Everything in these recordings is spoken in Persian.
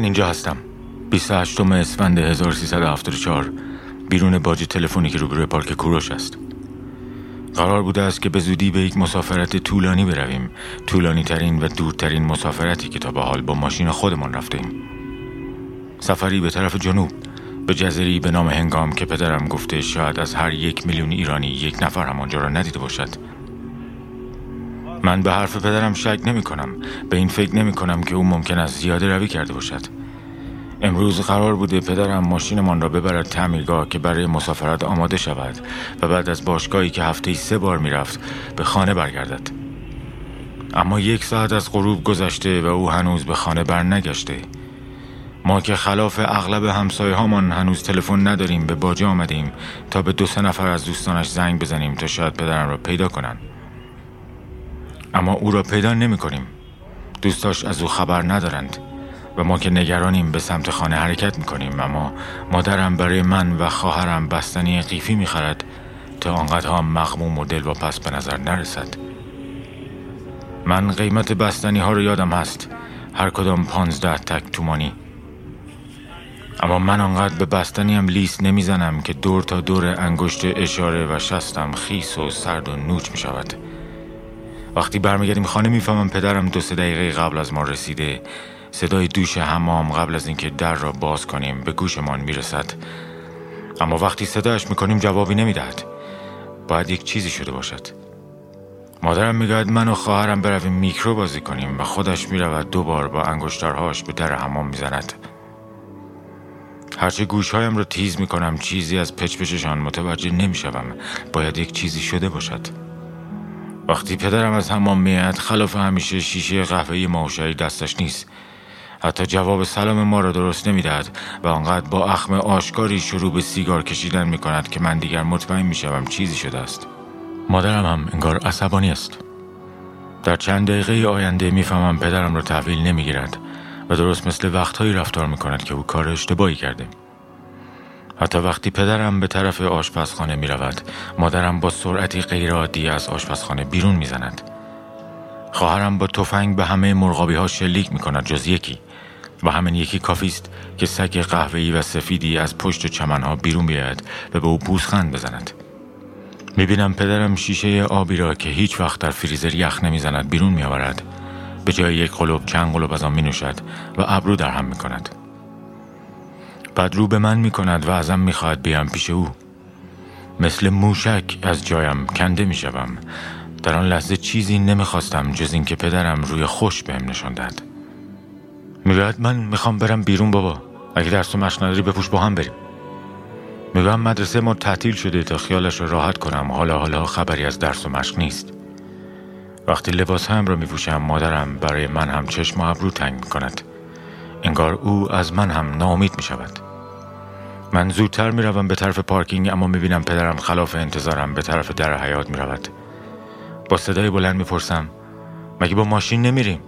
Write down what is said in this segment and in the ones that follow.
من اینجا هستم. 28 اسفند 1374 بیرون باج تلفنی که روبروی پارک کوروش است. قرار بوده است که به زودی به یک مسافرت طولانی برویم. طولانی ترین و دورترین مسافرتی که تا به حال با ماشین خودمان رفتیم سفری به طرف جنوب به جزیری به نام هنگام که پدرم گفته شاید از هر یک میلیون ایرانی یک نفر هم آنجا را ندیده باشد. من به حرف پدرم شک نمی کنم به این فکر نمی کنم که او ممکن است زیاده روی کرده باشد. امروز قرار بوده پدرم ماشینمان را ببرد تعمیرگاه که برای مسافرت آماده شود و بعد از باشگاهی که هفته سه بار می‌رفت به خانه برگردد. اما یک ساعت از غروب گذشته و او هنوز به خانه برنگشته. ما که خلاف اغلب همسایه هامان هنوز تلفن نداریم به باجه آمدیم تا به دو سه نفر از دوستانش زنگ بزنیم تا شاید پدرم را پیدا کنند اما او را پیدا نمی کنیم دوستاش از او خبر ندارند. و ما که نگرانیم به سمت خانه حرکت می کنیم اما مادرم برای من و خواهرم بستنی قیفی می خرد تا آنقدرها مغموم و دل و پس به نظر نرسد. من قیمت بستنی ها رو یادم هست. هر کدام پانزده تک تومانی. اما من آنقدر به بستنیم لیست نمی‌زنم که دور تا دور انگشت اشاره و شستم خیس و سرد و نوچ می شود وقتی برمیگردیم خانه می‌فهمم پدرم دو سه دقیقه قبل از ما رسیده صدای دوش حمام قبل از اینکه در را باز کنیم به گوشمان می‌رسد. اما وقتی صدایش می‌کنیم جوابی نمی‌دهد. باید یک چیزی شده باشد. مادرم می‌گوید من و خواهرم برویم میکرو بازی کنیم و خودش می‌رود دو بار با انگشترهاش به در حمام می‌زند. هرچه گوشهایم را تیز می‌کنم چیزی از پچپچشان متوجه نمی‌شوم. باید یک چیزی شده باشد. وقتی پدرم از حمام میاد خلاف همیشه شیشه قهوه ماهوشایی دستش نیست. حتی جواب سلام ما را درست نمی‌دهد و آنقدر با اخم آشکاری شروع به سیگار کشیدن می کند که من دیگر مطمئن می شوم چیزی شده است. مادرم هم انگار عصبانی است. در چند دقیقه آینده می‌فهمم پدرم را تحویل نمی‌گیرد و درست مثل وقتهایی رفتار می کند که او کار اشتباهی کرده. حتی وقتی پدرم به طرف آشپزخانه می رود مادرم با سرعتی غیرعادی از آشپزخانه بیرون می زند خواهرم با تفنگ به همه مرغابی ها شلیک می کند جز یکی. و همین یکی کافی است که سگ قهوه‌ای و سفیدی از پشت چمنها بیرون بیاید و به او پوزخند بزند. می‌بینم پدرم شیشه آبی را که هیچ وقت در فریزر یخ نمی‌زند بیرون میآورد. به جای یک قلوب چند قلوب از آن می و ابرو در هم می کند بعد رو به من می کند و ازم می خواهد بیام پیش او. مثل موشک از جایم کنده می شوم در آن لحظه چیزی نمی‌خواستم جز اینکه پدرم روی خوش بهم نشان دهد. می‌گوید من می‌خوام برم بیرون بابا. اگه درس و مشق نداری بپوش با هم بریم. می‌گویم مدرسه ما تعطیل شده تا خیالش رو راحت کنم. حالا حالا خبری از درس و مشق نیست. وقتی لباس هم را میپوشم مادرم برای من هم چشم و ابرو تنگ می‌کند. انگار او از من هم ناامید می‌شود. من زودتر می‌روم به طرف پارکینگ اما می‌بینم پدرم خلاف انتظارم به طرف در حیات می‌رود. با صدای بلند می‌پرسم مگه با ماشین نمیریم؟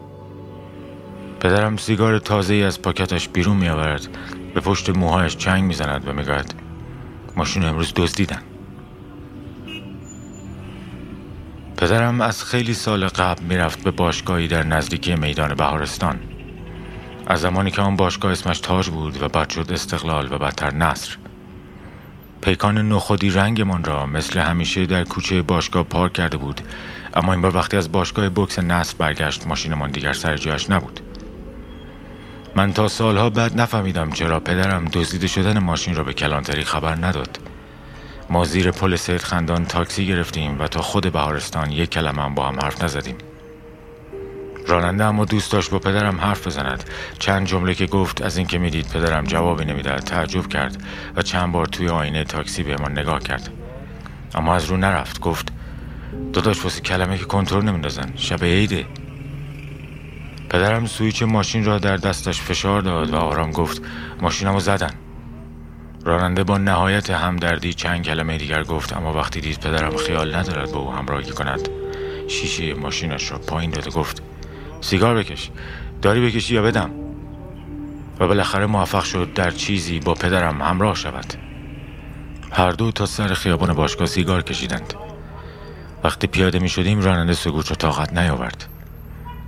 پدرم سیگار تازه ای از پاکتش بیرون میآورد. به پشت موهایش چنگ می‌زند و می‌گوید ماشین امروز دزدیدن. پدرم از خیلی سال قبل می‌رفت به باشگاهی در نزدیکی میدان بهارستان. از زمانی که آن باشگاه اسمش تاج بود و بعد شد استقلال و بدتر نصر. پیکان نخودی رنگمان را مثل همیشه در کوچه باشگاه پارک کرده بود اما این بار وقتی از باشگاه بکس نصر برگشت ماشینمان دیگر سر جایش نبود. من تا سالها بعد نفهمیدم چرا پدرم دزدیده شدن ماشین را به کلانتری خبر نداد. ما زیر پل سید خندان تاکسی گرفتیم و تا خود بهارستان یک کلمه با هم حرف نزدیم. راننده اما دوست داشت با پدرم حرف بزند. چند جمله که گفت از اینکه می‌دید پدرم جوابی نمی‌داد تعجب کرد و چند بار توی آینه تاکسی به ما نگاه کرد. اما از رو نرفت گفت داداش واسه کلمه که کنترل نمیندازن. شب عیده. پدرم سویچ ماشین را در دستش فشار داد و آرام گفت ماشینمو زدن. راننده با نهایت همدردی چند کلمه دیگر گفت اما وقتی دید پدرم خیال ندارد با او همراهی کند شیشه ماشینش را پایین داد و گفت سیگار بکش داری بکشی یا بدم؟ و بالاخره موفق شد در چیزی با پدرم همراه شود. هر دو تا سر خیابان باشگاه سیگار کشیدند. وقتی پیاده می شدیم راننده سگوت را طاقت نیاورد.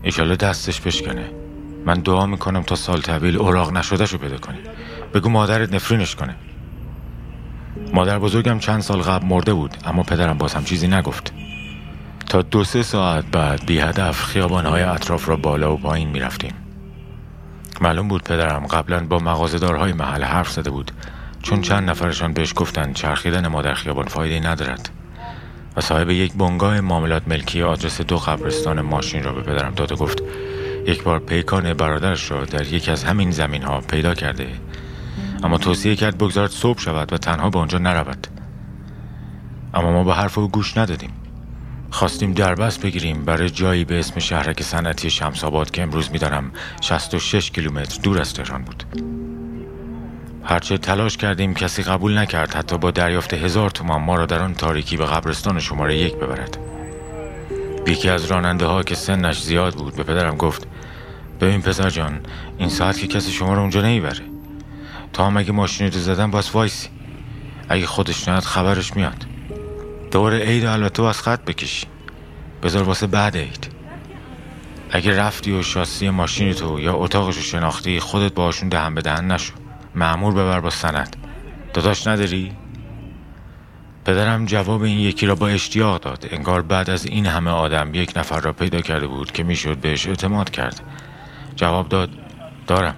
ایشالا دستش بشکنه. من دعا می‌کنم تا سال طویل اوراق نشده شو پیدا کنی. بگو مادرت نفرینش کنه. مادر بزرگم چند سال قبل مرده بود اما پدرم باز هم چیزی نگفت. تا دو سه ساعت بعد بی هدف خیابانهای اطراف را بالا و پایین می‌رفتیم. معلوم بود پدرم قبلا با مغازدارهای محل حرف زده بود چون چند نفرشان بهش گفتن چرخیدن ما در خیابان فایده ندارد. و صاحب یک بنگاه معاملات ملکی آدرس دو قبرستان ماشین را به پدرم داد و گفت یک بار پیکان برادرش را در یکی از همین زمین ها پیدا کرده. اما توصیه کرد بگذارد صبح شود و تنها به آنجا نرود. اما ما به حرف او گوش ندادیم. خواستیم دربست بگیریم. برای جایی به اسم شهرک صنعتی شمساباد که امروز می‌دانم 66 کیلومتر دور از تهران بود. هرچه تلاش کردیم کسی قبول نکرد حتی با دریافت هزار تومان ما را در آن تاریکی به قبرستان شماره یک ببرد. یکی از راننده ها که سنش زیاد بود به پدرم گفت ببین پسر جان این ساعت که کسی شما رو اونجا نمی‌بره. تا هم اگه ماشین رو زدن باز وایسی. اگه خودش نیاد خبرش میاد. دور عید البته از خط بکشی بذار واسه بعد عید. اگه رفتی و شاسی ماشین تو یا اتاقش رو شناختی خودت باشون دهن به دهن نشو. معمور ببر با سند. داداش نداری؟ پدرم جواب این یکی را با اشتیاق داد. انگار بعد از این همه آدم یک نفر را پیدا کرده بود که می‌شد بهش اعتماد کرد. جواب داد دارم.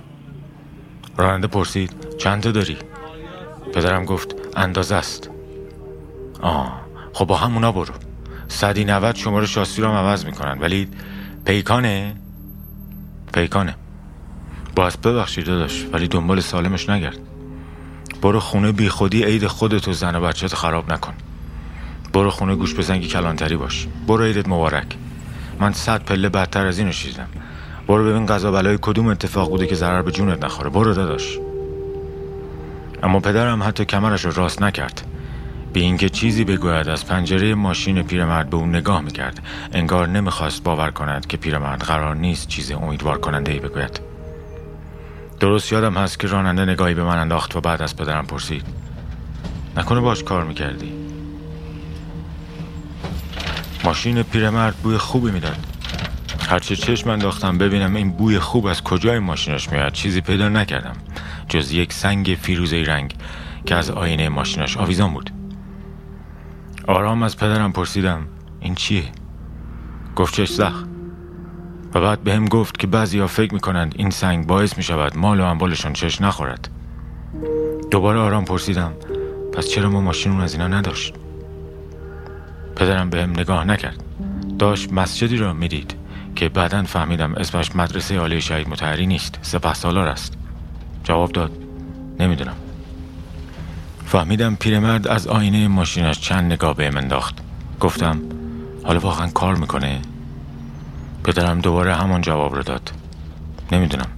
راننده پرسید چند داری؟ پدرم گفت اندازه است. آه خب با همونا برو. صدی نوت شماره شاسی رو عوض می‌کنن. ولی پیکانه؟ پیکانه. باز ببخشید داداش ولی دنبال سالمش نگرد. برو خونه بی خودی عید خودت و زن و بچت خراب نکن. برو خونه گوش بزنگی کلانتری باش. برو عیدت مبارک. من صد پله بدتر از اینو شیدم برو ببین قضا بلای کدوم اتفاق بوده که ضرر به جونت نخوره. برو داداش. اما پدرم حتی کمرش رو راست نکرد. به اینکه چیزی بگوید از پنجره ماشین پیرمرد به اون نگاه می‌کرد. انگار نمی‌خواست باور کند که پیرمرد قرار نیست چیز امیدوار کننده ای بگوید. درست یادم هست که راننده نگاهی به من انداخت و بعد از پدرم پرسید. نکنه باش کار می‌کردی؟ ماشین پیرمرد بوی خوبی می‌داد. هرچه چشم انداختم ببینم این بوی خوب از کجای ماشینش میاد. چیزی پیدا نکردم. جز یک سنگ فیروزه رنگ که از آینه ماشینش آویزان بود. آرام از پدرم پرسیدم این چیه؟ گفت چش زخ بعد به هم گفت که بعضی ها فکر می‌کنند این سنگ باعث می‌شود مال و انبالشان چش نخورد. دوباره آرام پرسیدم پس چرا ما ماشین از اینا نداشت؟ پدرم به هم نگاه نکرد. داشت مسجدی را می‌دید که بعدا فهمیدم اسمش مدرسه عالی شهید متحری نیست سپه سالار است. جواب داد نمی‌دونم. فهمیدم پیرمرد از آینه ماشینش چند نگاه به انداخت. گفتم حالا واقعا کار می‌کنه؟ پدرم دوباره همان جواب رو داد. نمی‌دونم.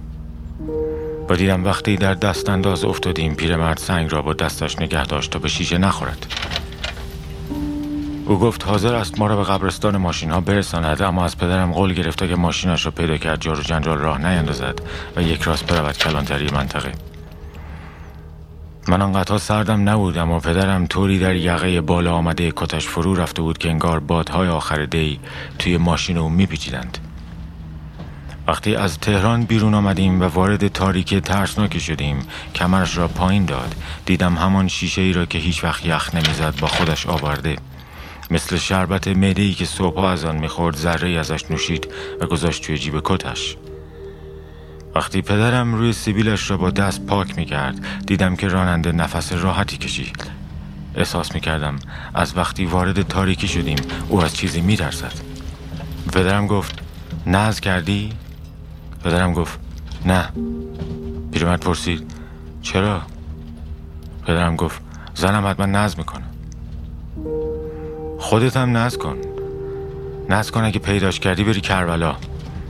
و دیدم وقتی در دست انداز افتادیم پیرمرد سنگ را با دستش نگه داشت تا به شیشه نخورد. او گفت حاضر است ما را به قبرستان ماشین ها برساند اما از پدرم قول گرفته که ماشینش را پیدا کرد جار و جنجال راه نیندازد و یک راست برود کلانتری منطقه. من آنقدر سردم نبودم و پدرم طوری در یقه بالا آمده کتش فرو رفته بود که انگار بادهای آخر دی توی ماشین او میپیچیدند. وقتی از تهران بیرون آمدیم و وارد تاریک ترسناکی شدیم کمرش را پایین داد. دیدم همان شیشه ای را که هیچ وقت یخ نمی‌زد با خودش آورده. مثل شربت معده که صبح از آن می‌خورد ذره ازش نوشید و گذاشت توی جیب کتش. وقتی پدرم روی سیبیلش را با دست پاک می کرد دیدم که راننده نفس راحتی کشید. احساس می کردم از وقتی وارد تاریکی شدیم او از چیزی می ترسد پدرم گفت نز کردی؟ پدرم گفت نه. پیرمرد پرسید چرا؟ پدرم گفت زنم حتما نز می‌کنه. خودت هم نز کن. نز کن اگه پیداش کردی بری کربلا.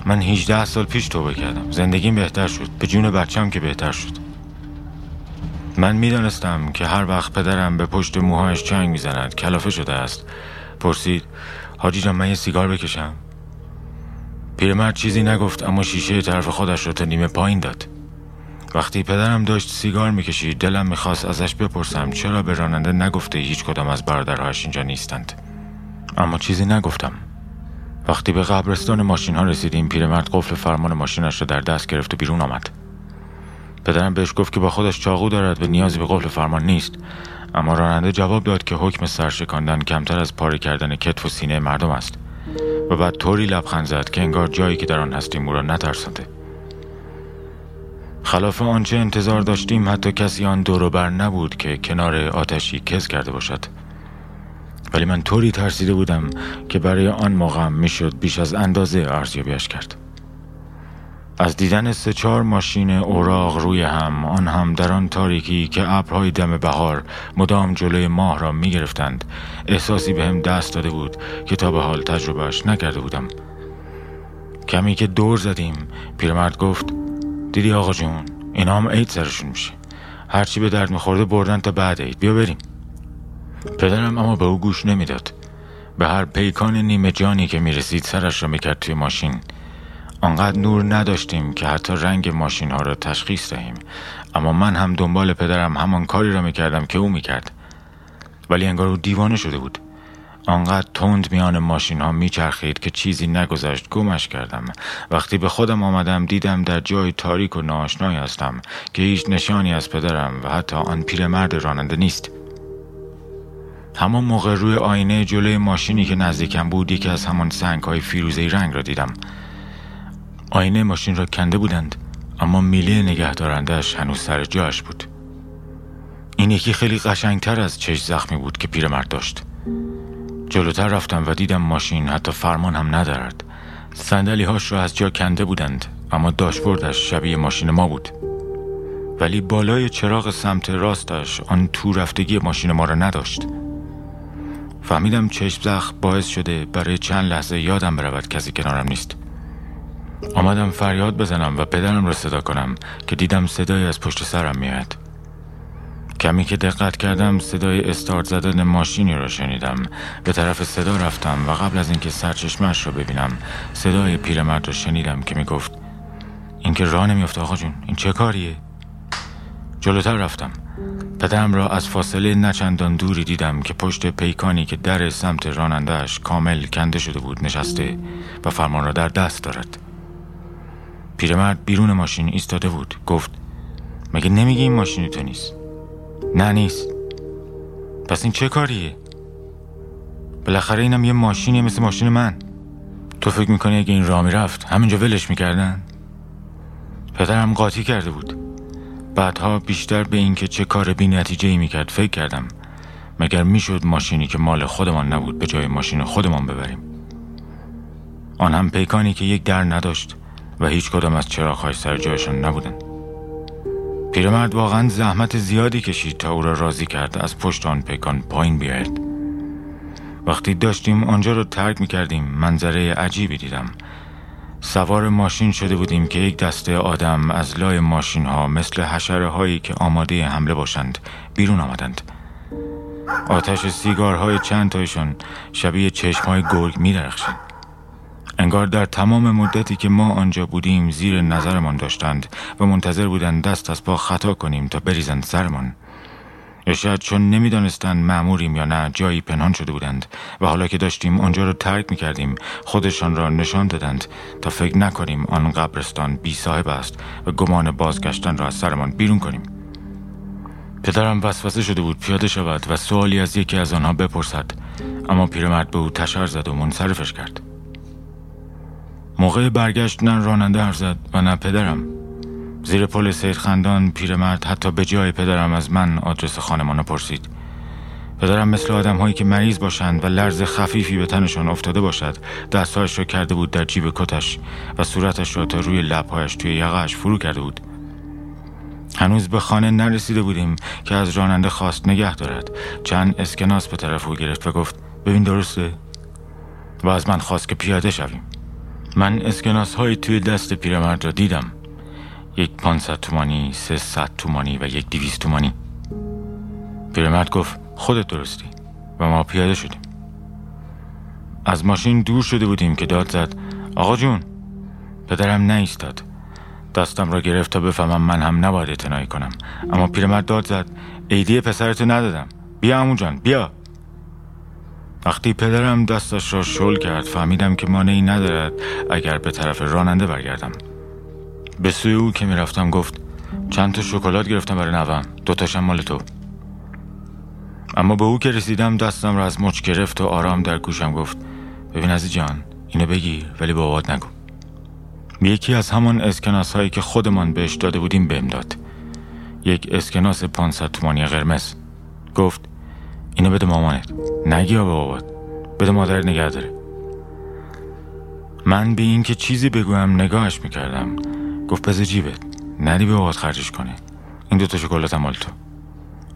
من 18 سال پیش توبه کردم. زندگیم بهتر شد. به جون بچم که بهتر شد. من می‌دانستم که هر وقت پدرم به پشت موهایش چنگ می‌زند کلافه شده است. پرسید حاجی جان من یه سیگار بکشم؟ پیرمرد چیزی نگفت اما شیشه طرف خودش را تا نیمه پایین داد. وقتی پدرم داشت سیگار می‌کشید دلم می‌خواست ازش بپرسم چرا به راننده نگفته هیچ کدام از برادرهاش اینجا نیستند؟ اما چیزی نگفتم. وقتی به قبرستان ماشین ها رسیدیم پیرمرد قفل فرمان ماشینش را در دست گرفت و بیرون آمد. پدرم بهش گفت که با خودش چاقو دارد و نیازی به قفل فرمان نیست. اما راننده جواب داد که حکم سرشکاندن کمتر از پاره کردن کتف و سینه مردم است و بعد طوری لبخند زد که انگار جایی که در آن هستیم او را نترسانده. خلاف آنچه انتظار داشتیم حتی کسی آن بر نبود که کنار آتشی کز کرده باشد. ولی من طوری ترسیده بودم که برای آن موقع می‌شد بیش از اندازه ارزیابیش کرد. از دیدن سه چهار ماشین اوراق روی هم آن هم در آن تاریکی که ابرهای دم بهار مدام جلوی ماه را می گرفتند احساسی به هم دست داده بود که تا به حال تجربهش نکرده بودم. کمی که دور زدیم پیرمرد گفت دیدی آقا جون اینا هم عید سرشون میشه. هرچی به درد میخورده بردن تا بعد عید. بیا بریم. پدرم اما به او گوش نمی‌داد. به هر پیکان نیمه جانی که می‌رسید سرش را می‌کرد توی ماشین. آنقدر نور نداشتیم که حتی رنگ ماشین ها را تشخیص دهیم. اما من هم دنبال پدرم همان کاری را می‌کردم که او می‌کرد. ولی انگار او دیوانه شده بود. آنقدر تند میان ماشین ها میچرخید که چیزی نگذشت گمش کردم. وقتی به خودم آمدم دیدم در جای تاریک و ناشنایی هستم که هیچ نشانی از پدرم و حتی آن پیرمرد راننده نیست. همان موقع روی آینه جلوی ماشینی که نزدیکم بود یکی از همان سنگ های فیروزه رنگ را دیدم. آینه ماشین را کنده بودند اما میله نگهدارندش هنوز سر جاش بود. این یکی خیلی قشنگتر از چش زخمی بود که پیرمرد داشت. جلوتر رفتم و دیدم ماشین حتی فرمان هم ندارد. سندلی هاش را از جا کنده بودند اما داشبوردش شبیه ماشین ما بود. ولی بالای چراغ سمت راستش آن تو رفتگی ماشین ما را نداشت. فهمیدم چشم زخ باعث شده برای چند لحظه یادم برود کسی کنارم نیست. آمدم فریاد بزنم و پدرم را صدا کنم که دیدم صدای از پشت سرم میاد. کمی که دقت کردم صدای استارت زدن ماشینی را شنیدم. به طرف صدا رفتم و قبل از اینکه سرچشمش را ببینم صدای پیرمرد را شنیدم که می‌گفت اینکه راه نمیافته آقا جون این چه کاریه؟ جلوتر رفتم. پدرم را از فاصله نچندان دوری دیدم که پشت پیکانی که در سمت رانندهش کامل کنده شده بود نشسته و فرمان را در دست دارد. پیرمرد بیرون ماشین ایستاده بود. گفت مگه نمیگی این ماشینی تو نیست؟ نه نیست. پس این چه کاریه؟ بالاخره اینم یه ماشینیه مثل ماشین من. تو فکر می‌کنی اگه این رامی رفت همینجا ولش می‌کردن؟ پدرم قاطی کرده بود. بعدها بیشتر به اینکه چه کار بی نتیجه ای می‌کرد فکر کردم. مگر می‌شد ماشینی که مال خودمان نبود به جای ماشین خودمان ببریم؟ آن هم پیکانی که یک در نداشت و هیچ کدام از چراغهای سر جایشان نبودن. پیرمرد واقعا زحمت زیادی کشید تا او را راضی کرد از پشت آن پیکان پایین بیاید. وقتی داشتیم آنجا را ترک می کردیم منظره عجیبی دیدم. سوار ماشین شده بودیم که یک دسته آدم از لای ماشین ها مثل حشره هایی که آماده حمله باشند بیرون آمدند. آتش سیگارهای چند تایشان شبیه چشم های گرگ می درخشید انگار در تمام مدتی که ما آنجا بودیم زیر نظرمان داشتند و منتظر بودند دست از پا خطا کنیم تا بریزند سرمان. یا شاید چون نمی‌دانستند معموریم یا نه جایی پنهان شده بودند و حالا که داشتیم آنجا را ترک می کردیم خودشان را نشان دادند تا فکر نکنیم آن قبرستان بی صاحب است و گمان بازگشتن را از سرمان بیرون کنیم. پدرم وسوسه شده بود پیاده شود و سوالی از یکی از آنها بپرسد اما پیرمرد به او تشر زد و منصرفش کرد. موقع برگشت نه راننده حرف زد و نه پدرم. زیر پل خندان پیرمرد حتی به جای پدرم از من آدرس خانمان پرسید. پدرم مثل آدم هایی که مریض باشند و لرز خفیفی به تنشان افتاده باشد دستهایش را کرده بود در جیب کتش و صورتش را تا روی لبهایش توی یقهش فرو کرده بود. هنوز به خانه نرسیده بودیم که از راننده خواست نگه دارد. چند اسکناس به طرف او گرفت و گفت ببین درسته؟ و از من خواست که پیاده شویم. من اسکناس های توی دست پیرمرد را دیدم. یک پانصد تومانی سه ست تومانی و یک دیویست تومانی. پیرمرد گفت خودت درستی و ما پیاده شدیم. از ماشین دور شده بودیم که داد زد آقا جون پدرم نیستاد. دستم را گرفت تا بفهمم من هم نباید اعتنایی کنم. اما پیرمرد داد زد ایدی پسرتو ندادم. بیا امو جان بیا. وقتی پدرم دستش را شل کرد فهمیدم که مانعی ندارد اگر به طرف راننده برگردم. به سوی او که می‌رفتم گفت چند تا شکلات گرفتم برای نوم دوتاشم مال تو. اما به او که رسیدم دستم را از مچ گرفت و آرام در گوشم گفت ببین عزیز جان اینو بگیر ولی با بابات نگو. یکی از همان اسکناس هایی که خودمان بهش داده بودیم بهم داد. یک اسکناس 500 تومانی قرمز. گفت اینو بده مامانت. نگی به بابات بده مادرت نگه داره. من به این که چیزی بگویم نگاهش می‌کردم. گفت بذار جیبت ندی به بابات خرجش کنی. این دوتا شکلات مال تو.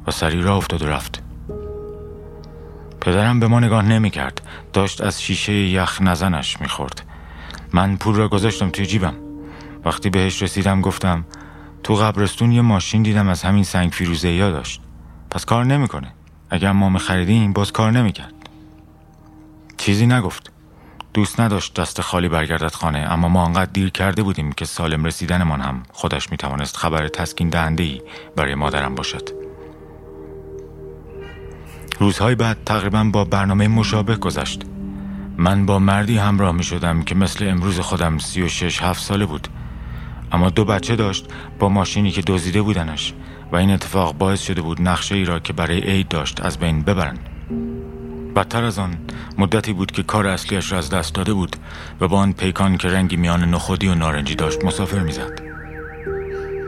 و سری را افتاد و رفت. پدرم به ما نگاه نمی کرد. داشت از شیشه یخ نزنش می خورد. من پول را گذاشتم توی جیبم. وقتی بهش رسیدم گفتم تو قبرستون یه ماشین دیدم از همین سنگ فیروزه یا داشت. پس کار نمی‌کنه اگر ما خریدیم باز کار نمی‌کرد چیزی نگفت. دوست نداشت دست خالی برگردد خانه اما ما انقدر دیر کرده بودیم که سالم رسیدنمان هم خودش می‌توانست خبر تسکین دهنده ای برای مادرم باشد. روزهای بعد تقریبا با برنامه مشابه گذشت. من با مردی همراه می شدم که مثل امروز خودم سی و شش هفت ساله بود. اما دو بچه داشت با ماشینی که دزدیده بودنش و این اتفاق باعث شده بود نقشه ای را که برای عید داشت از بین ببرند. بدتر از آن مدتی بود که کار اصلیش را از دست داده بود و با آن پیکان که رنگی میان نخودی و نارنجی داشت مسافر می‌زد.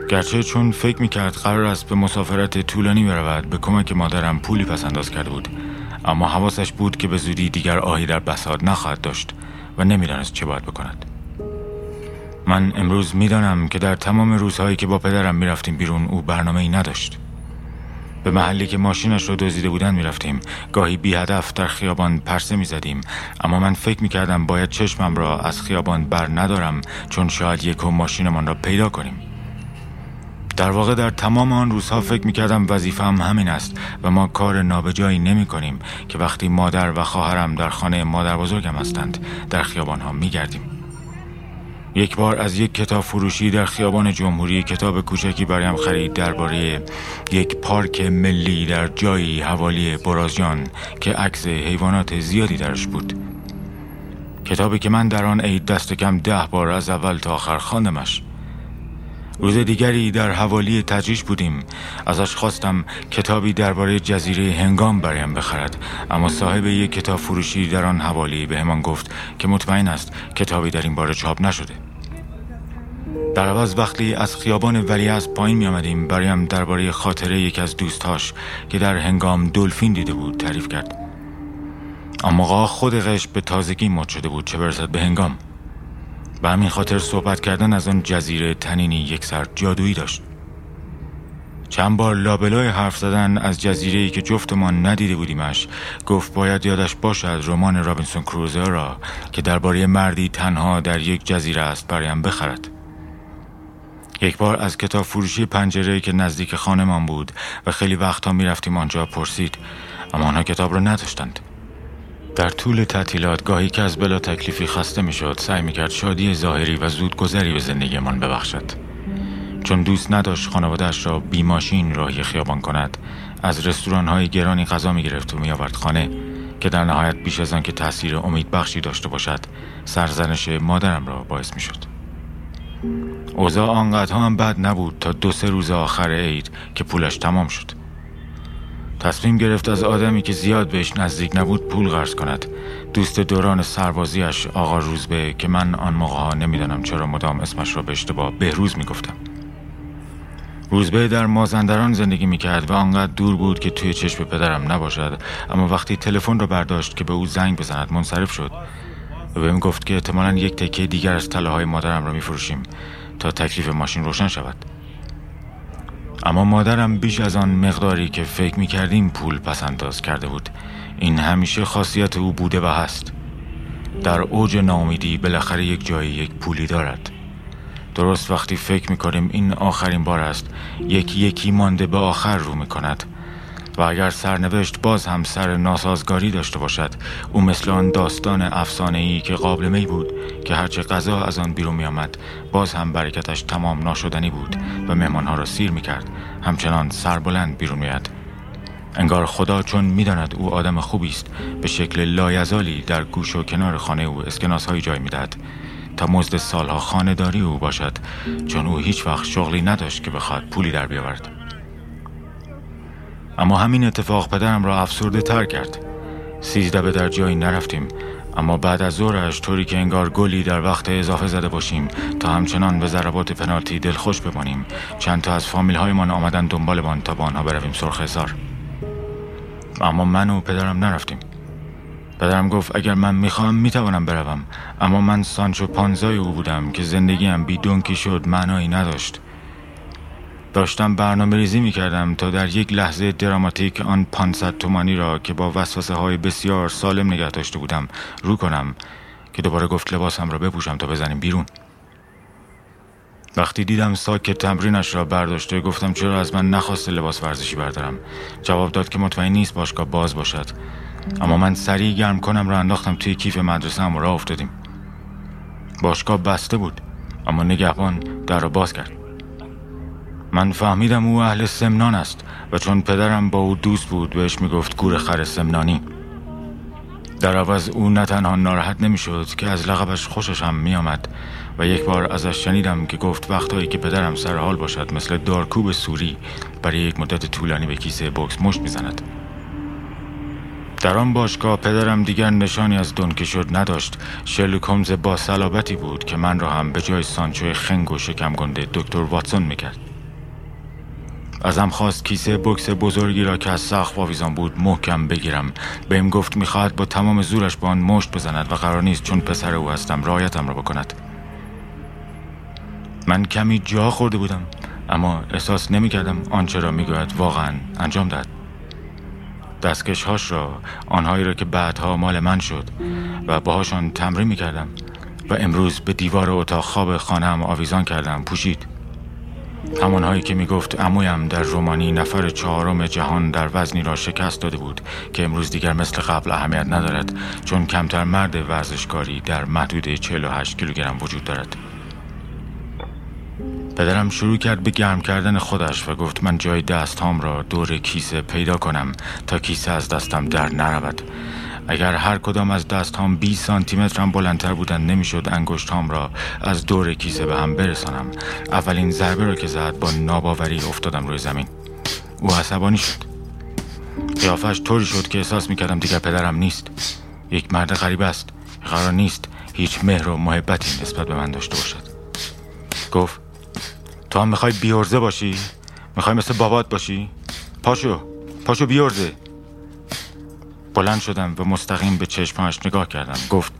گرچه چون فکر می‌کرد قرار است به مسافرت طولانی برود به کمک مادرم پولی پس انداز کرده بود. اما حواسش بود که به زودی دیگر آهی در بساط نخواهد داشت و نمی‌دانست چه باید بکند. من امروز می‌دانم که در تمام روزهایی که با پدرم می‌رفتیم بیرون او برنامه ای نداشت. به محلی که ماشینش رو دزدیده بودن می‌رفتیم. گاهی بی هدف در خیابان پرسه می‌زدیم. اما من فکر می‌کردم باید چشمم را از خیابان بر ندارم چون شاید یک ماشینمان را پیدا کنیم. در واقع در تمام آن روزها فکر می‌کردم وظیفم همین است و ما کار نابجایی نمی کنیم که وقتی مادر و خواهرم در خانه مادر بزرگم هستند در خیابان ها می گردیم. یک بار از یک کتاب فروشی در خیابان جمهوری کتاب کوچکی برایم خرید درباره یک پارک ملی در جایی حوالی برازیان که عکس حیوانات زیادی درش بود. کتابی که من در آن عید دست کم ده بار از اول تا آخر خواندمش. روز دیگری در حوالی تجریش بودیم. ازش خواستم کتابی درباره جزیره هنگام برایم بخرد. اما صاحب یک کتاب فروشی در آن حوالی به همان گفت که مطمئن است کتابی در این باره چاپ نشده. در عوض وقتی از خیابان ولی از پایین می آمدیم برایم درباره خاطره یک از دوستاش که در هنگام دلفین دیده بود تعریف کرد. اما خود قش به تازگی مد شده بود چه برسد به هنگام؟ به همین خاطر صحبت کردن از آن جزیره تنینی یک سر جادویی داشت. چند بار لابلای حرف زدن از جزیره ای که جفتمان ندیده بودیمش گفت باید یادش باشد رمان رابینسون کروزه را که درباره مردی تنها در یک جزیره است برایم بخرد. یک بار از کتاب فروشی پنجره که نزدیک خانمان بود و خیلی وقتها می‌رفتیم آنجا پرسید اما آنها کتاب را نداشتند. در طول تعطیلات گاهی که از بلا تکلیفی خسته می‌شد سعی می‌کرد شادی ظاهری و زودگذری به زندگیمان ببخشد. چون دوست نداشت خانوادهش را بی ماشین راهی خیابان کند از رستوران های گرانی غذا می گرفت و می آورد خانه که در نهایت بیش از آن که تاثیر امید بخشی داشته باشد سرزنش مادرم را باعث می شد اوضاع آنقدر هم بد نبود تا دو سه روز آخر عید که پولش تمام شد. تصمیم گرفت از آدمی که زیاد بهش نزدیک نبود پول قرض کند. دوست دوران سربازیش آقا روزبه که من آن موقع ها نمی‌دانم چرا مدام اسمش را به اشتباه بهروز می‌گفتم. روزبه در مازندران زندگی می‌کرد و آنقدر دور بود که توی چشم پدرم نباشد اما وقتی تلفن را برداشت که به او زنگ بزند منصرف شد و بهم گفت که احتمالا یک تکه دیگر از تله های مادرم را میفروشیم تا تکلیف ماشین روشن شود. اما مادرم بیش از آن مقداری که فکر می کردیم پول پس انداز کرده بود. این همیشه خاصیت او بوده و هست. در اوج ناامیدی بالاخره یک جایی یک پولی دارد. درست وقتی فکر می کنیم این آخرین بار است یکی یکی مانده به آخر رو می کند و اگر سرنوشت باز هم سر ناسازگاری داشته باشد او مثل آن داستان افسانه ای که قابل می بود که هرچه غذا از آن بیرون می آمد باز هم برکتش تمام ناشدنی بود و مهمانها را سیر می کرد همچنان سربلند بیرون میاد انگار خدا چون می‌داند او آدم خوبی است به شکل لایزالی در گوش و کنار خانه او اسکناس های جای می‌دهد. تا مزد سالها خانهداری او باشد چون او هیچ وقت شغلی نداشت که بخواد پولی در بیاورد. اما همین اتفاق پدرم را افسرده تر کرد. سیزده به در جایی نرفتیم اما بعد از ظهرش طوری که انگار گلی در وقت اضافه زده باشیم تا همچنان به ضربات پنالتی دلخوش بمانیم. چند تا از فامیل هایمان آمدن دنبالمان تا با آنها برویم سرخ هزار اما من و پدرم نرفتیم. پدرم گفت اگر من می‌خواهم می‌توانم بروم. اما من سانچو پانزای او بودم که زندگیم بی دونکی شد معنایی نداشت. داشتم برنامه ریزی می کردم تا در یک لحظه دراماتیک آن 500 تومانی را که با وسوسه های بسیار سالم نگه داشته بودم رو کنم که دوباره گفت لباسم را بپوشم تا بزنیم بیرون. وقتی دیدم ساک تمرینش را برداشته گفتم چرا از من نخواسته لباس ورزشی بردارم؟ جواب داد که مطمئن نیست باشگاه باز باشد. اما من سریع گرم کنم را انداختم توی کیف مدرسه هم و راه افتادیم. باشگاه بسته بود اما نگهبان در را باز کرد. من فهمیدم او اهل سمنان است و چون پدرم با او دوست بود بهش می‌گفت گور خر سمنانی. در عوض او نه تنها ناراحت نمی‌شد که از لقبش خوشش هم میآمد و یک بار ازش شنیدم که گفت وقتهایی که پدرم سر حال باشد مثل دارکوب سوری برای یک مدت طولانی به کیسه بوکس مشت می‌زند. در آن باشگاه پدرم دیگر نشانی از دنکه شد نداشت. شرلوک هومز با صلابتی بود که من را هم به جای سانچوی خنگ و شکم گنده دکتر واتسون می‌کرد. ازم خواست کیسه بکس بزرگی را که از سخت آویزان بود محکم بگیرم. بهم گفت می‌خواهد با تمام زورش با آن مشت بزند و قرار نیست چون پسر او هستم رایتم را بکند. من کمی جا خورده بودم اما احساس نمی‌کردم آنچه را می‌گوید واقعا انجام داد دستکش هاش را آنهایی را که بعدها مال من شد و باهاشان تمرین می‌کردم و امروز به دیوار اتاق خواب خانم آویزان کردم. پوشید. همانهایی که می‌گفت امویم در رومانی نفر چهارم جهان در وزنی را شکست داده بود که امروز دیگر مثل قبل اهمیت ندارد چون کمتر مرد ورزشکاری در محدود 48 کیلوگرم وجود دارد. پدرم شروع کرد به گرم کردن خودش و گفت من جای دستهام را دور کیسه پیدا کنم تا کیسه از دستم در نرود. اگر هر کدام از دست هم 20 سانتی متر هم بلندتر بودن نمی‌شد انگشت هم را از دور کیسه به هم برسانم. اولین ضربه را که زد با ناباوری افتادم روی زمین. او عصبانی شد. قیافش طوری شد که احساس می‌کردم دیگر پدرم نیست. یک مرد غریب است. قرار نیست هیچ مهر و محبتی نسبت به من داشته باشد. گفت تو هم می‌خوای بیورزه باشی؟ می‌خوای مثل بابات باشی؟ پاشو پاشو بیورزه بلند شدم و مستقیم به چشمهاش نگاه کردم. گفت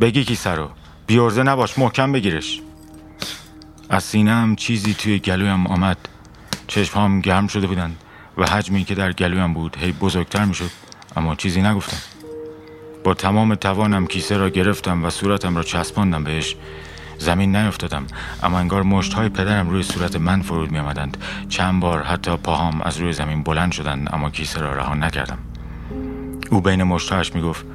بگی کی سرو؟ بیارزه نباش محکم بگیرش. از سینم چیزی توی گلویم آمد. چشمهام گرم شده بودند و حجمی که در گلویم بود هی بزرگتر می‌شد اما چیزی نگفتم. با تمام توانم کیسه را گرفتم و صورتم را چسباندم بهش. زمین نیفتادم اما انگار مشت های پدرم روی صورت من فرود می آمدند چند بار حتی پاهام از روی زمین بلند شدند اما کیسه را رها نکردم. او بین مشتهاش می‌گفت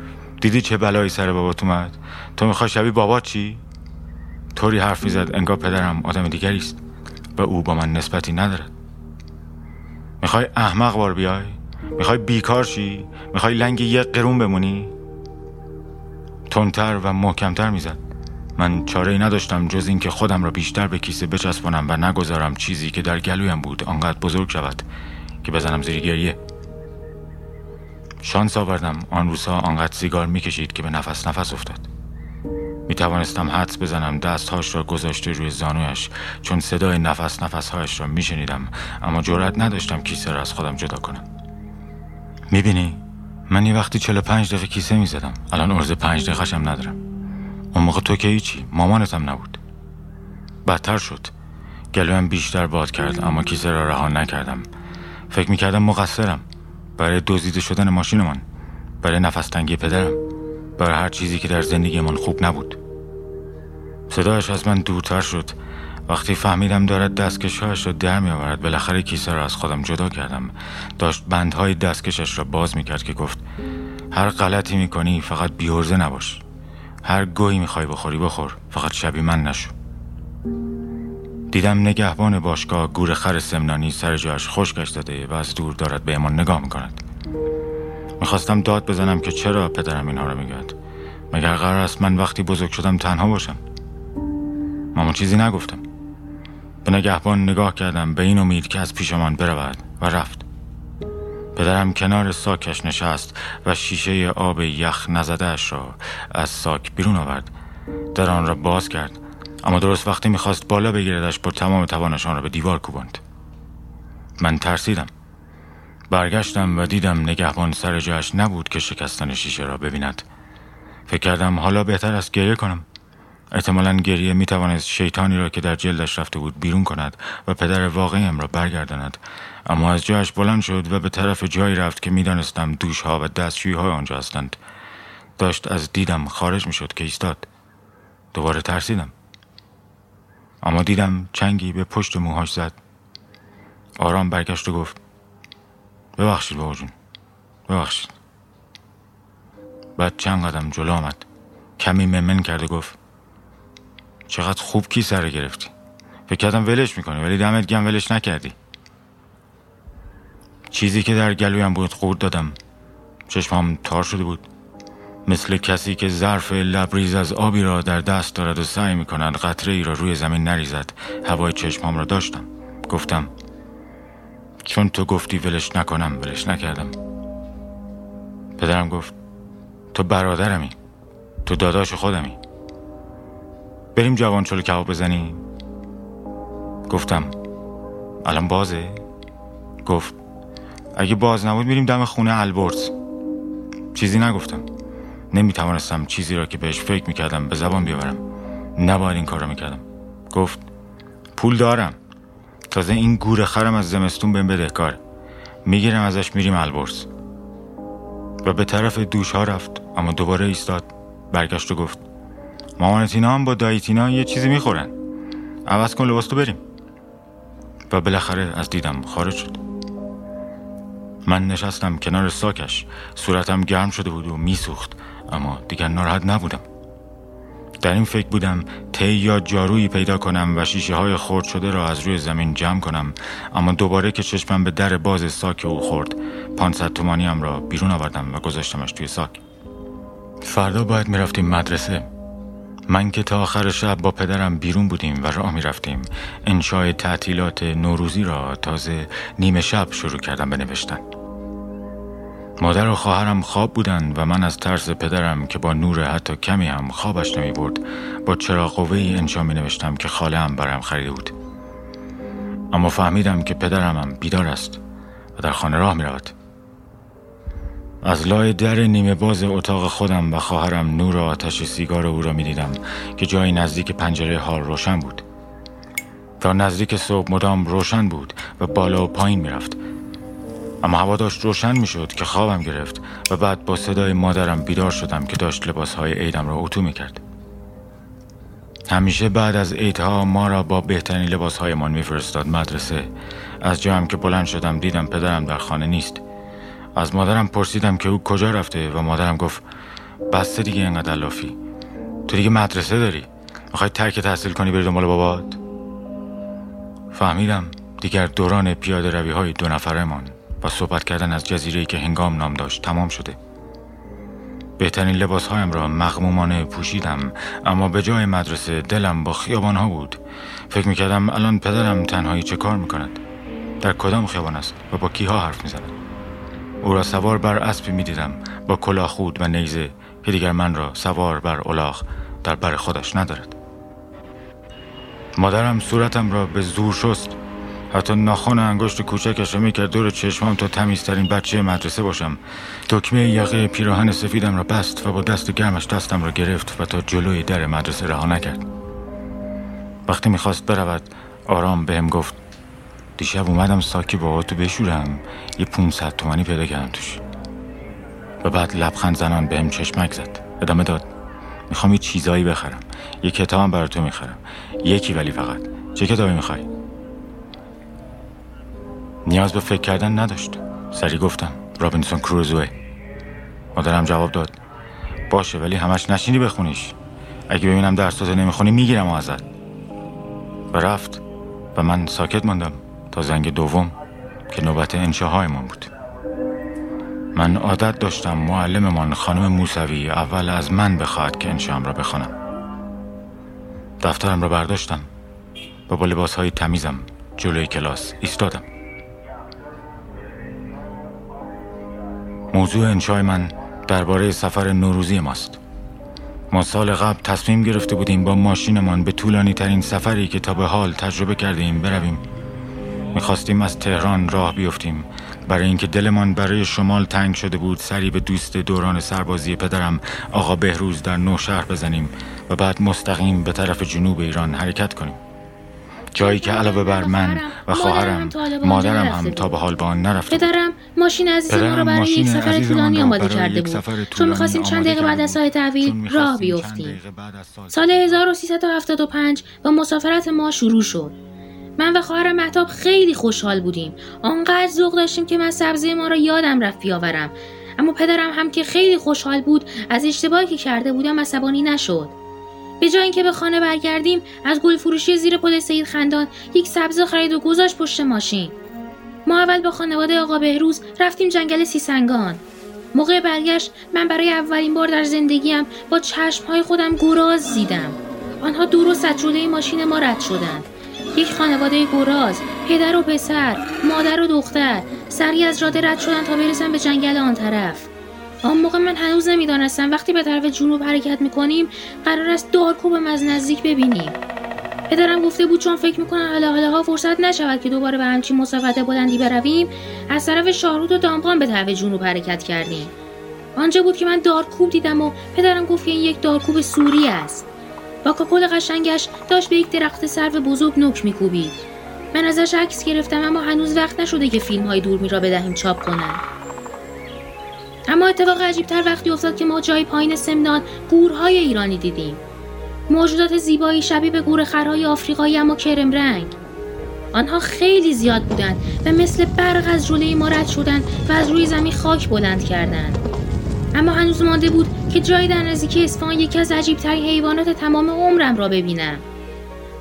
دیدی چه بلایی سر بابات اومد؟ تو می‌خوای شبیه بابات چی؟ طوری حرف می‌زد انگار پدرم آدم دیگری است و او با من نسبتی ندارد. می‌خوای احمق بار بیای؟ می‌خوای بیکار شی؟ می‌خوای لنگ یک قرون بمونی؟ تندتر و محکمتر می‌زد. من چاره ای نداشتم جز اینکه خودم را بیشتر به کیسه بچسبانم و نگذارم چیزی که در گلویم بود آنقدر بزرگ شود که بزنم زیر گریه. شانس آوردم آن روزها آنقدر سیگار می‌کشید که به نفس نفس افتاد. می توانستم حدس بزنم دستهاش را گذاشته روی زانویش چون صدای نفس نفسهایش را میشنیدم اما جرأت نداشتم کیسه را از خودم جدا کنم. می‌بینی؟ من یه وقتی 45 دقیقه کیسه می‌زدم. الان ارز پنج دقیقه ندارم. اون موقع تو که هیچی مامانتم نبود. بدتر شد. گلویم بیشتر باد کرد اما کیسه را رها نکردم. فکر می‌کردم مقصرم. برای دزدیده شدن ماشینمان برای نفس تنگی پدرم برای هر چیزی که در زندگیمان خوب نبود. صدایش از من دورتر شد. وقتی فهمیدم دارد دستکشهایش را در می آورد بالاخره کیسه را از خودم جدا کردم. داشت بندهای دستکشش را باز می کرد که گفت هر غلطی می کنی فقط بیورزه نباش. هر گوهی می خوای بخوری بخور. فقط شبی من نشو. دیدم نگهبان باشگاه گور خر سمنانی سر جاش خشکش داده و از دور دارد به امان نگاه می‌کند. می‌خواستم داد بزنم که چرا پدرم اینها رو می‌گوید. مگر قرار است من وقتی بزرگ شدم تنها باشم؟ ماما چیزی نگفتم. به نگهبان نگاه کردم به این امید که از پیشمان برود و رفت. پدرم کنار ساکش نشست و شیشه آب یخ نزدهش را از ساک بیرون آورد. در آن را باز کرد. اما درست وقتی می‌خواست بالا بگیردش با تمام توانشان را به دیوار کوباند. من ترسیدم. برگشتم و دیدم نگهبان سر جاش نبود که شکستن شیشه را ببیند. فکر کردم حالا بهتر است گریه کنم. احتمالا گریه می شیطانی را که در جلدش رفته بود بیرون کند و پدر واقعیم را برگرداند. اما از جایش بلند شد و به طرف جایی رفت که می‌دانستم دوش ها و دستشویی های آنجا هستند. داشت از دیدم خارج می که ایستاد. دوباره ترسیدم. اما دیدم چنگی به پشت موهاش زد. آرام برگشت و گفت ببخشید بابا جون ببخشید. بعد چند قدم جلو آمد. کمی ممن کرد و گفت چقدر خوب کی سر گرفتی. فکر کردم ولش می‌کنی ولی دمت گم ولش نکردی. چیزی که در گلویم بود قورت دادم. چشمام تار شده بود. مثل کسی که ظرف لبریز از آبی را در دست دارد و سعی می کند قطره ای را روی زمین نریزد. هوای چشمام را داشتم. گفتم چون تو گفتی ولش نکنم ولش نکردم. پدرم گفت تو برادرمی تو داداش خودمی. بریم جوان چلو کباب بزنیم گفتم الان بازه؟ گفت اگه باز نبود میریم دم خونه البرز. چیزی نگفتم. نمی‌توانستم چیزی را که بهش فکر می‌کردم به زبان بیاورم. نباید این کار را می‌کردم. گفت پول دارم. تازه این گور خرم از زمستون بهم بدهکار می‌گیرم ازش میریم البرز. و به طرف دوش ها رفت اما دوباره ایستاد برگشت و گفت مامان تینا هم با دایی تینا یه چیزی می‌خورن. عوض کن لباس تو بریم. و بالاخره از دیدم خارج شد. من نشستم کنار ساکش. صورتم گرم شده بود و میسوخت. اما دیگر ناراحت نبودم. در این فکر بودم تی یا جارویی پیدا کنم و شیشه های خورد شده را از روی زمین جمع کنم اما دوباره که چشمم به در باز ساک او خورد پانصد تومانیم را بیرون آوردم و گذاشتمش توی ساک. فردا باید می‌رفتیم مدرسه. من که تا آخر شب با پدرم بیرون بودیم و راه می‌رفتیم انشای تعطیلات نوروزی را تازه نیمه شب شروع کردم بنوشتن مادر و خواهرم خواب بودند و من از ترس پدرم که با نور حتی کمی هم خوابش نمی برد با چرا قوه انشا می نوشتم که خاله هم برایم خریده بود. اما فهمیدم که پدرم هم بیدار است و در خانه راه می رود. از لای در نیمه باز اتاق خودم و خواهرم نور آتش سیگار او را می دیدم که جایی نزدیک پنجره حال روشن بود. تا نزدیک صبح مدام روشن بود و بالا و پایین می رفت اما هوا داشت روشن می شد که خوابم گرفت و بعد با صدای مادرم بیدار شدم که داشت لباسهای عیدم را اتو می کرد. همیشه بعد از عیدها ما را با بهترین لباسهایمان میفرستاد مدرسه. از جایم که بلند شدم دیدم پدرم در خانه نیست. از مادرم پرسیدم که او کجا رفته و مادرم گفت بسته دیگه اینقدر لافی. تو دیگه مدرسه داری؟ می‌خوای ترک تحصیل کنی بری دنبال بابات؟ فهمیدم دیگر دوران پیاده روی های دو نفرمان. و صحبت کردن از جزیره که هنگام نام داشت تمام شده. بهترین لباس هایم را مغمومانه پوشیدم اما به جای مدرسه دلم با خیابان ها بود. فکر می‌کردم الان پدرم تنهایی چه کار می‌کند؟ در کدام خیابان است و با کیها حرف می‌زند؟ او را سوار بر اسبی می‌دیدم با کلاه خود و نیزه که دیگر من را سوار بر الاغ در بر خودش ندارد. مادرم صورتم را به زور شست. حتی ناخن انگشت کوچکش را می‌کرد دور چشمام تا تمیزترین بچه مدرسه باشم. دکمه یقه پیراهن سفیدم را بست و با دست گرمش دستم را گرفت و تا جلوی در مدرسه رها نکرد. وقتی می‌خواست برود آرام بهم گفت دیشب اومدم ساکی با تو بشورم یه 500 تومانی پیدا کردم توش. و بعد لبخند زنان بهم چشمک زد. ادامه داد می‌خوام یه چیزایی بخرم. یه کتابم برای تو می‌خرم. یکی ولی فقط. چه کتابی می‌خوای؟ نیاز به فکر کردن نداشت. سری گفتم رابینسون کروزوه مادرم جواب داد. باشه ولی همش نشینی بخونیش. اگه ببینم درساتو نمی‌خونی می‌گیرم ازت. و رفت. و من ساکت ماندم تا زنگ دوم که نوبت انشاهایمان بود. من عادت داشتم معلممان خانم موسوی اول از من بخواهد که انشام را بخوانم. دفترم را برداشتم. و با لباس های تمیزم جلوی کلاس ایستادم. موضوع انشای من درباره سفر نوروزی ماست. ما سال قبل تصمیم گرفته بودیم با ماشینمان به طولانی ترین سفری که تا به حال تجربه کردیم برویم. می‌خواستیم از تهران راه بیفتیم. برای اینکه دلمان برای شمال تنگ شده بود سری به دوست دوران سربازی پدرم آقا بهروز در نوشهر بزنیم و بعد مستقیم به طرف جنوب ایران حرکت کنیم. جایی که علاوه بر من و خواهرم مادرم هم تا به حال با آن نرفته پدرم ماشین عزیز ما رو برای یک سفر طولانی آماده کرده بود. چون می‌خواستیم چند دقیقه بعد از ساعت تحویل راه بیفتیم سال 1375 و مسافرت ما شروع شد. من و خواهرم محتاب خیلی خوشحال بودیم. آنقدر ذوق داشتیم که من سبزی ما را یادم رفت بیاورم. اما پدرم هم که خیلی خوشحال بود از اشتباهی که کرده بودم عصبانی نشد. به جای اینکه به خانه برگردیم از گل فروشی زیر پل سید خندان یک سبزه خرید و گذاشت پشت ماشین. ما اول با خانواده آقا بهروز رفتیم جنگل سیسنگان. موقع برگشت من برای اولین بار در زندگیم با چشمهای خودم گراز دیدم. آنها دور و سجوله ماشین ما رد شدند. یک خانواده گراز پدر و پسر مادر و دختر سری از جاده رد شدن تا برسن به جنگل آن طرف. آن موقع من هنوز نمی‌دانستم. وقتی به طرف جنوب حرکت می‌کنیم قرار است دارکوبم از نزدیک ببینیم. پدرم گفته بود چون فکر می‌کنم حالا ها فرصت نشود که دوباره به همچین مسافت بلندی برویم از طرف شاهرود و دامغان به طرف جنوب حرکت کردیم. آنجا بود که من دارکوب دیدم و پدرم گفت که این یک دارکوب سوری است. با کاکل قشنگش داشت به یک درخت سرو بزرگ نوک میکوبید. من ازش عکس گرفتم اما هنوز وقت نشده که فیلم های دورمی را بدهیم چاپ کنم اما اتفاق عجیبتر وقتی افتاد که ما جای پایین سمنان گورهای ایرانی دیدیم. موجودات زیبایی شبیه به گورخرهای آفریقایی اما کرم رنگ. آنها خیلی زیاد بودند و مثل برق از جلوی ما رد شدند و از روی زمین خاک بلند کردند. اما هنوز مانده بود که جای در نزدیکی اصفهان یکی از عجیبترین حیوانات تمام عمرم را ببینم.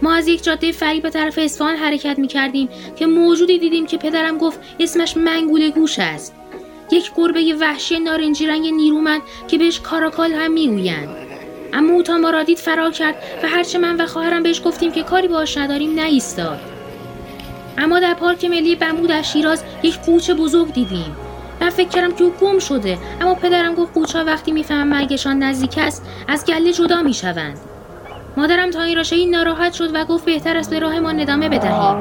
ما از یک جاده فری به طرف اصفهان حرکت می کردیم که موجودی دیدیم که پدرم گفت اسمش منگول گوش است. یک گربه وحشی نارنجی رنگ نیرومند که بهش کاراکال هم می‌گویند. اما او تا ما را دید فرار کرد و هرچه من و خواهرم بهش گفتیم که کاری باش نداریم نایستاد اما در پارک ملی بمبو در شیراز یک قوچ بزرگ دیدیم. من فکر کردم که او گم شده اما پدرم گفت قوچها وقتی می‌فهمن مرگشان نزدیک است از گله جدا می‌شوند. مادرم تا این راشایی ناراحت شد و گفت بهتر است به راه ما ندامه بدهیم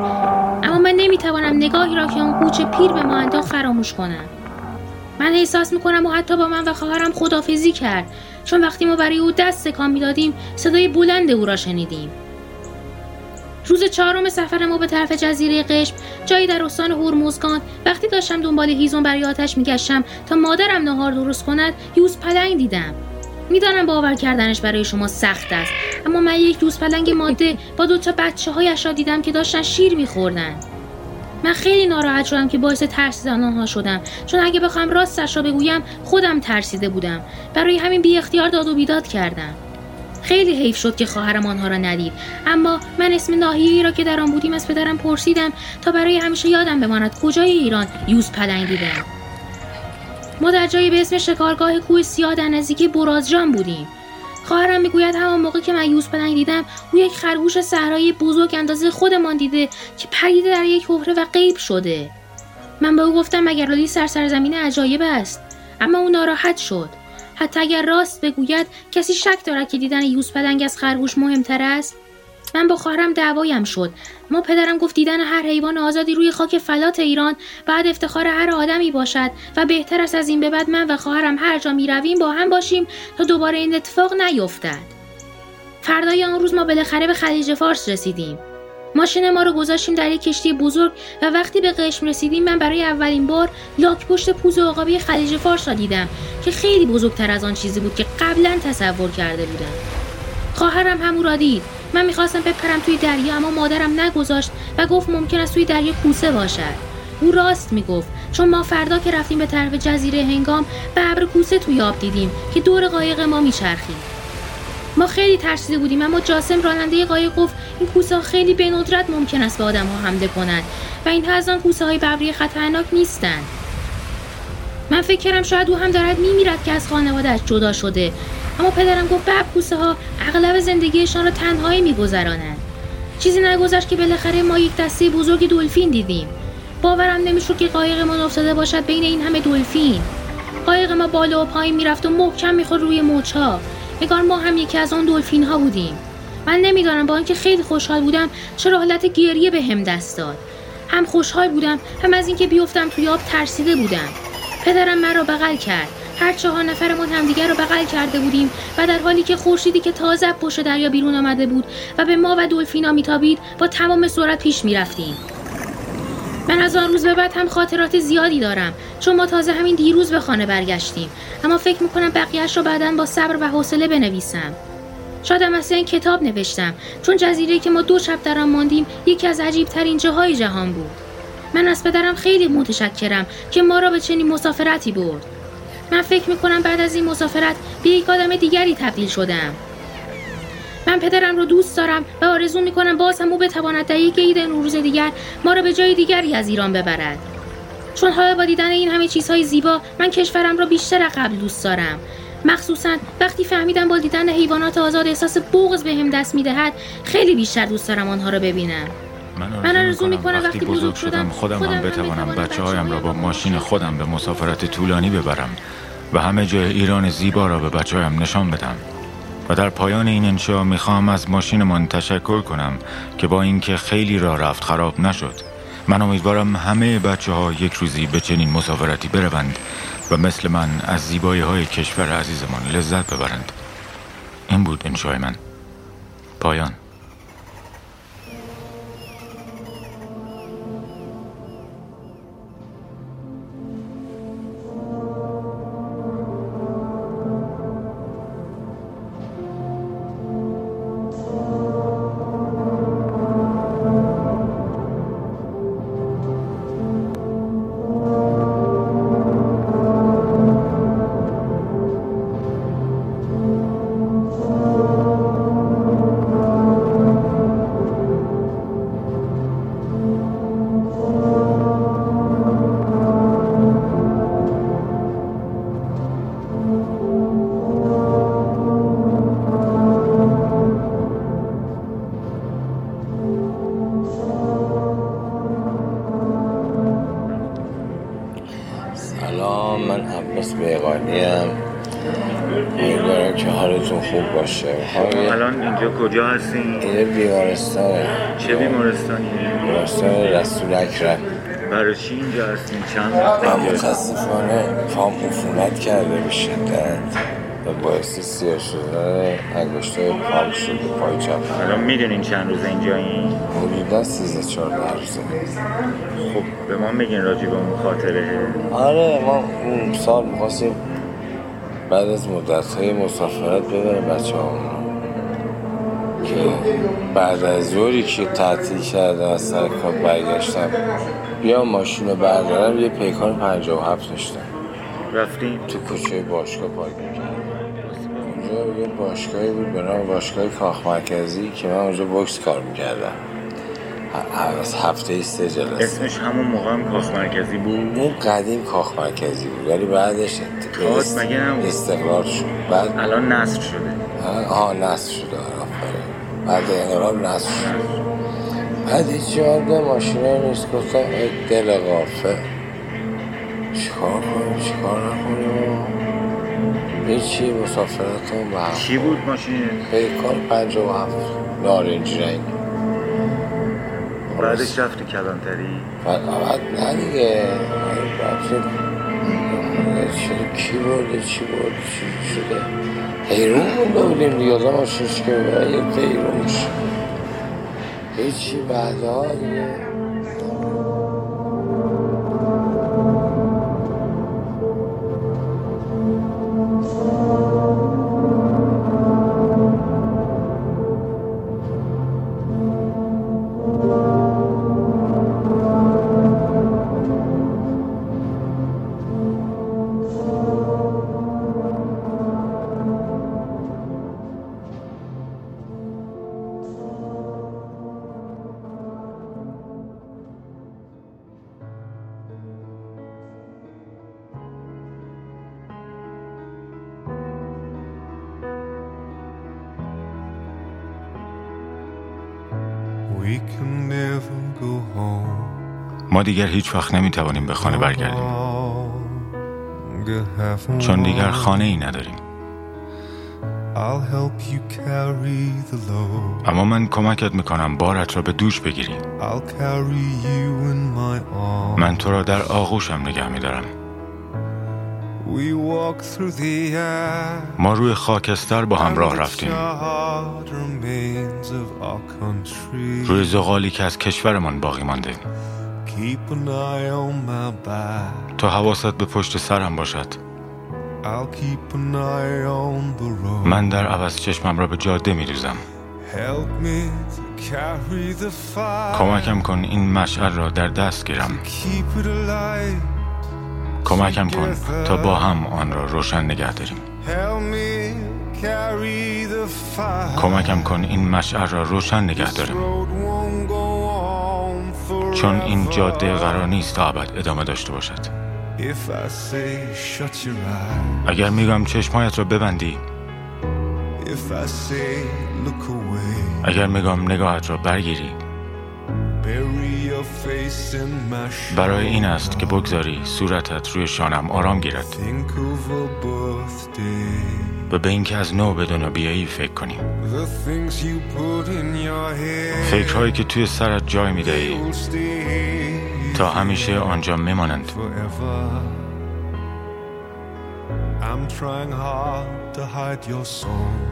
اما من نمی‌توانم نگاهی را که اون قوچ پیر به ما انداخت فراموش کنم. من احساس می‌کنم و حتی با من و خواهرم خدافزی کرد. چون وقتی ما برای او دست تکان می‌دادیم صدای بلند او را شنیدیم. روز چهارم سفر ما به طرف جزیره قشم جایی در استان هرمزگان. وقتی داشتم دنبال هیزم برای آتش میگشتم تا مادرم نهار درست کند یوز پلنگ دیدم. می‌دانم باور کردنش برای شما سخت است. اما من یک یوز پلنگ ماده با دو تا بچه هایش را دیدم که داشتن شیر میخوردند من خیلی ناراحت شدم که باعث ترسیدن آنها شدم. چون اگه بخوام راستش را بگویم خودم ترسیده بودم. برای همین بی اختیار داد و بیداد کردم. خیلی حیف شد که خواهرم آنها را ندید. اما من اسم ناحیه‌ای را که در آن بودیم از پدرم پرسیدم. تا برای همیشه یادم بماند کجای ایران یوز پلنگ دیدم ما در جایی به اسم شکارگاه کوه سیاه در نزدیکی برازجان بودیم. خواهرم می‌گوید همان موقع که من یوز پلنگ دیدم او یک خرگوش صحرایی بزرگ اندازه خودمان دیده که پریده در یک حفره و غیب شده. من به او گفتم مگر رالی سرسر زمین عجایب است. اما او ناراحت شد. حتی اگر راست بگوید کسی شک دارد که دیدن یوز پلنگ از خرگوش مهمتر است. من با خواهرم دعوایم شد. ما پدرم گفت دیدن هر حیوان آزادی روی خاک فلات ایران بعد افتخار هر آدمی باشد و بهتر است از این به بعد من و خواهرم هر جا می رویم با هم باشیم تا دوباره این اتفاق نیفتد. فردای آن روز ما بالاخره به خلیج فارس رسیدیم. ماشین ما رو گذاشتیم در یک کشتی بزرگ و وقتی به قشم رسیدیم من برای اولین بار لاک پشت پوز عقابی خلیج فارس را دیدم که خیلی بزرگتر از آن چیزی بود که قبلا تصور کرده بودم. خواهرم هم را دید. من می‌خواستم بپرم توی دریا اما مادرم نگذاشت و گفت ممکن است توی دریا کوسه باشد. او راست می‌گفت چون ما فردا که رفتیم به طرف جزیره هنگام به ابر کوسه توی آب دیدیم که دور قایق ما میچرخید. ما خیلی ترسیده بودیم اما جاسم راننده قایق گفت این کوسه خیلی به ندرت ممکن است به آدم ها حمله کنند و این از آن کوسه های ببری خطرناک نیستند. من فکر کردم شاید او هم دارد میمیرد که از خانوادهش جدا شده. اما پدرم گفت ببکوسه ها اغلب زندگیشان را تنهایی میگذرانند. چیزی نگذشت که بالاخره ما یک دسته بزرگ دلفین دیدیم. باورم نمی‌شد که قایقمان افتاده باشد بین این همه دلفین. قایق ما بالا و پایین می‌رفت و محکم می‌خورد روی موچها انگار ما هم یکی از آن دلفین ها بودیم. من نمی‌دانم با اینکه خیلی خوشحال بودم چرا حالت گریه به هم دست داد. هم خوشحال بودم هم از اینکه بیفتم توی آب ترسیده بودم. پدرم مرا بغل کرد. هر چهار نفرمون همدیگر رو بغل کرده بودیم و در حالی که خورشیدی که تازه پشت دریا بیرون آمده بود و به ما و دلفینا میتابید با تمام سرعت پیش می‌رفتیم. من از آن روز به بعد هم خاطرات زیادی دارم چون ما تازه همین دیروز به خانه برگشتیم. اما فکر می‌کنم بقیهش رو بعدا با صبر و حوصله بنویسم. شادم از این کتاب نوشتم چون جزیره که ما دو شب در آن ماندیم یکی از عجیب ترین جاهای جهان بود. من از پدرم خیلی متشکرم که ما را به چنین مسافرتی برد. من فکر می‌کنم بعد از این مسافرت به یک آدم دیگری تبدیل شدم. من پدرم رو دوست دارم و آرزو می‌کنم باز هم او بتواند در یک عید نوروز دیگر ما را به جای دیگری از ایران ببرد. چون حالا با دیدن این همه چیزهای زیبا من کشورم را بیشتر قبل دوست دارم. مخصوصا وقتی فهمیدم با دیدن حیوانات آزاد احساس بغض به دست می‌دهد خیلی بیشتر دوست دارم آنها را ببینم. من آرزو می‌کنم وقتی بزرگ شدم خودم, خودم هم بتوانم بچه هایم را با ماشین خودم به مسافرت طولانی ببرم و همه جای ایران زیبا را به بچه هایم نشان بدم و در پایان این انشا می‌خوام از ماشینمان تشکر کنم که با اینکه خیلی را رفت خراب نشد. من امیدوارم همه بچه ها یک روزی به چنین مسافرتی بروند و مثل من از زیبایی های کشور عزیزمان لذت ببرند. این بود انشای من. پایان. چند وقت من متاسفانه پام عفونت کرده به شدت و باعث سیاه شده انگشتای پام شده پای چپ. الان می‌دونین چند روز اینجا این؟ حدودا سیزده چهارده روزه. خب به ما میگین راجی به اون خاطره. آره ما اون سال می‌خواستیم بعد از مدت های مسافرت ببریم بچه که بعد از زوری که تعطیل کردم از سر کار برگشتم بیا ماشین رو بردارم یه پیکان پنجاه و هفت داشتم. رفتیم؟ تو کوچه باشگاه پارک می‌کردم. اونجا یه باشگاهی بود به نام باشگاه کاخ مرکزی که من اونجا بوکس کار می‌کردم. از هفته سه جلسه. اسمش همون موقع هم کاخ مرکزی بود؟ اون قدیم کاخ مرکزی بود ولی بعدش است... مگه استقلال شد. بعد الان نصر شده. آها نصر شده. آفره بعد انقلاب نصر شد. بعد هیچی آنده ماشینه نیست گفتم دل غافه چیکار کنیم؟ چیکار نکنیم؟ هیچی مسافرتون به چی بود ماشین؟ پیکان پنج و هفت. نارنج رنگ بعدش رفتی کلانتری؟ بعد نه دیگه. شده کی برده؟ چی برده؟ چی شده؟ حیرون مونده بودیم دیگه. آدم آشش که یه حیرون شد. هیچی بعدها دیگه ما دیگر هیچ وقت نمی توانیم به خانه برگردیم. چون دیگر خانه ای نداریم اما من کمکت می‌کنم بارت را به دوش بگیری. من تو را در آغوشم نگه میدارم. ما روی خاکستر با هم راه رفتیم. روی زغالی که از کشورمان باقی مانده تو حواست به پشت سرم باشد. من در عوض چشمم را به جاده می دوزم کمکم کن این مشعل را در دست گیرم. کمکم کن تا با هم آن را روشن نگه داریم. کمکم کن این مشعل را روشن نگه داریم. چون این جاده قرار نیست تا ابد ادامه داشته باشد. اگر میگم چشمایت را ببندی. اگر میگم نگاهت را برگیری. برای این است که بگذاری صورتت روی شانم آرام گیرد. و به اینکه از نو به دنیا بیایی فکر کنیم فکرهایی که توی سرت جای می‌دهی. تا همیشه آنجا میمانند.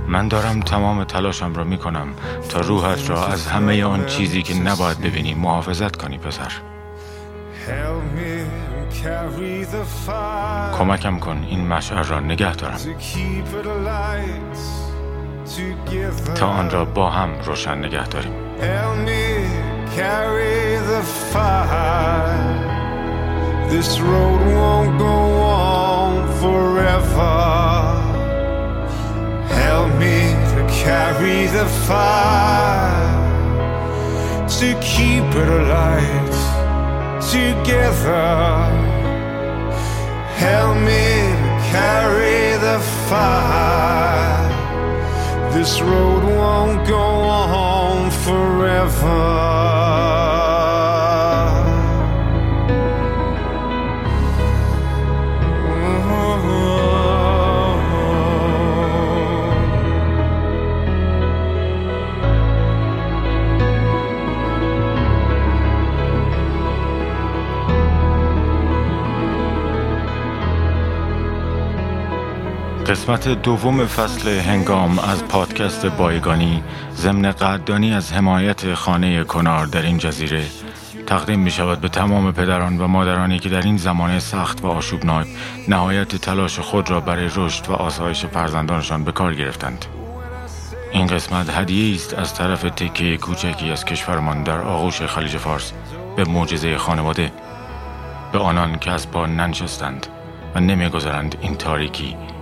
من دارم تمام تلاشم را می کنم تا روحت را از همه آن چیزی که نباید ببینی محافظت کنی پسر. کمکم کن این مشعر را نگه دارم. تا آن را با هم روشن نگه داریم. This road won't go forever. Help me to carry the fire, to keep it alight together. Help me to carry the fire. This road won't go on forever. قسمت دوم فصل هنگام از پادکست بایگانی ضمن قدردانی از حمایت خانه کنار در این جزیره تقدیم می شود به تمام پدران و مادرانی که در این زمان سخت و آشوبناک نهایت تلاش خود را برای رشد و آسایش فرزندانشان به کار گرفتند. این قسمت هدیه است از طرف تکه کوچکی از کشورمان در آغوش خلیج فارس به معجزه خانواده به آنان که از پا ننشستند و نمی‌گذارند این تاریکی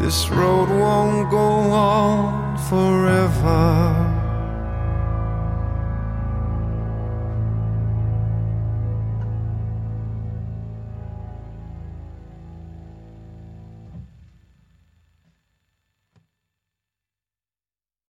This road won't go on forever.